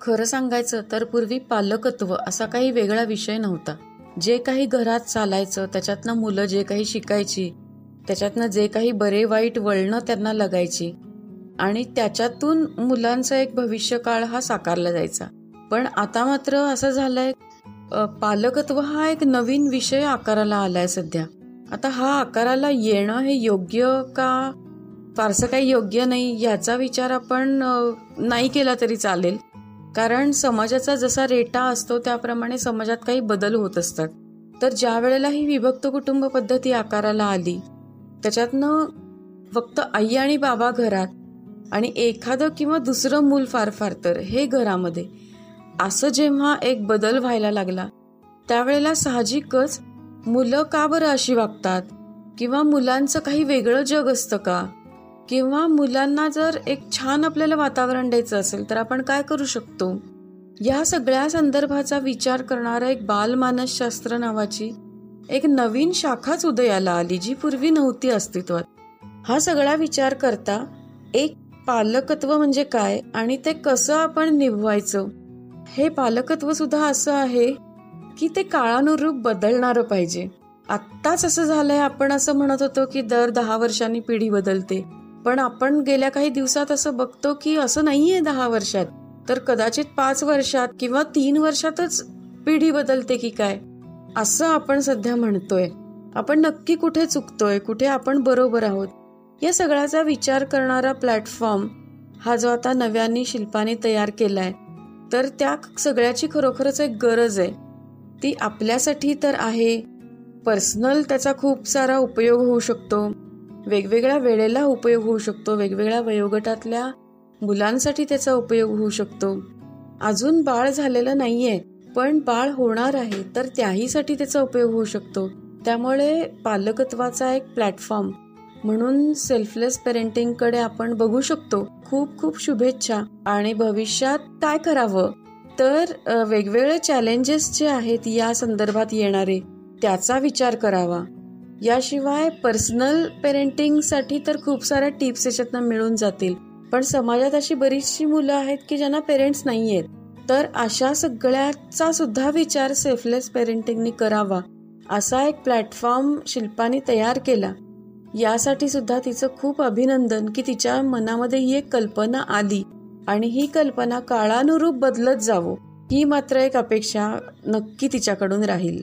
खरं सांगायचं तर पूर्वी पालकत्व असा काही वेगळा विषय नव्हता. जे काही घरात चालायचं त्याच्यातनं मुलं जे काही शिकायची त्याच्यातनं जे काही बरे वाईट वळणं त्यांना लगायची आणि त्याच्यातून मुलांचा एक भविष्यकाळ हा साकारला जायचा. पण आता मात्र असं झालंय पालकत्व हा एक नवीन विषय आकाराला आलाय सध्या. आता हा आकाराला येणं हे योग्य का? फारसं काही योग्य नाही याचा विचार आपण नाही केला तरी चालेल. कारण समाजाचा जसा रेटा असतो त्याप्रमाणे समाजात काही बदल होत असतात. तर ज्या वेळेला ही विभक्त कुटुंब पद्धती आकाराला आली त्याच्यातनं फक्त आई आणि बाबा घरात आणि एखादं किंवा दुसरं मूल फार फार तर हे घरामध्ये. असं जेव्हा एक बदल व्हायला लागला त्यावेळेला साहजिकच मुलं का बरं अशी वागतात? किंवा मुलांचं काही वेगळं जग असतं का? किंवा मुलांना जर एक छान आपल्याला वातावरण द्यायचं असेल तर आपण काय करू शकतो? या सगळ्या संदर्भाचा विचार करणारा एक बालमानसशास्त्र नावाची एक नवीन शाखाच उदयाला आली जी पूर्वी नव्हती अस्तित्वात. हा सगळा विचार करता एक पालकत्व म्हणजे काय आणि ते कसं आपण निभवायचं? हे पालकत्व सुद्धा असं आहे की ते काळानुरूप बदलणारं पाहिजे. आत्ताच असं झालंय आपण असं म्हणत होतो की दर दहा वर्षांनी पिढी बदलते. पण आपण गेल्या काही दिवसात असं बघतो की असं नाहीये दहा वर्षात. तर कदाचित पाच वर्षात किंवा तीन वर्षातच पिढी बदलते की काय? असं आपण सध्या म्हणतोय. आपण नक्की कुठे चुकतोय कुठे आपण बरोबर आहोत? या सगळ्याचा विचार करणारा प्लॅटफॉर्म हा जो आता नव्याने शिल्पाने तयार केलाय तर त्या सगळ्याची खरोखरच एक गरज आहे. ती आपल्यासाठी तर आहे. पर्सनल त्याचा खूप सारा उपयोग होऊ शकतो. वेगवेगळ्या वेळेला उपयोग होऊ शकतो. वेगवेगळ्या वयोगटातल्या मुलांसाठी त्याचा उपयोग होऊ शकतो. अजून बाळ झालेलं नाहीये पण बाळ होणार आहे तर त्याहीसाठी त्याचा उपयोग होऊ शकतो. त्यामुळे पालकत्वाचा एक प्लॅटफॉर्म म्हणून सेल्फलेस पेरेंटिंगकडे आपण बघू शकतो. खूप खूप शुभेच्छा. आणि भविष्यात काय करावं? तर वेगवेगळे चॅलेंजेस जे आहेत या संदर्भात येणारे त्याचा विचार करावा. याशिवाय पर्सनल पेरेंटिंगसाठी तर खूप साऱ्या टिप्स याच्यातनं मिळून जातील. पण समाजात अशी बरीचशी मुलं आहेत की ज्यांना पेरेंट्स नाही आहेत तर अशा सगळ्याचा सुद्धा विचार सेफलेस पेरेंटिंगनी करावा असा एक प्लॅटफॉर्म शिल्पाने तयार केला. यासाठी सुद्धा तिचं खूप अभिनंदन की तिच्या मनामध्ये ही एक कल्पना आली आणि ही कल्पना काळानुरूप बदलत जावो ही मात्र एक अपेक्षा नक्की तिच्याकडून राहील.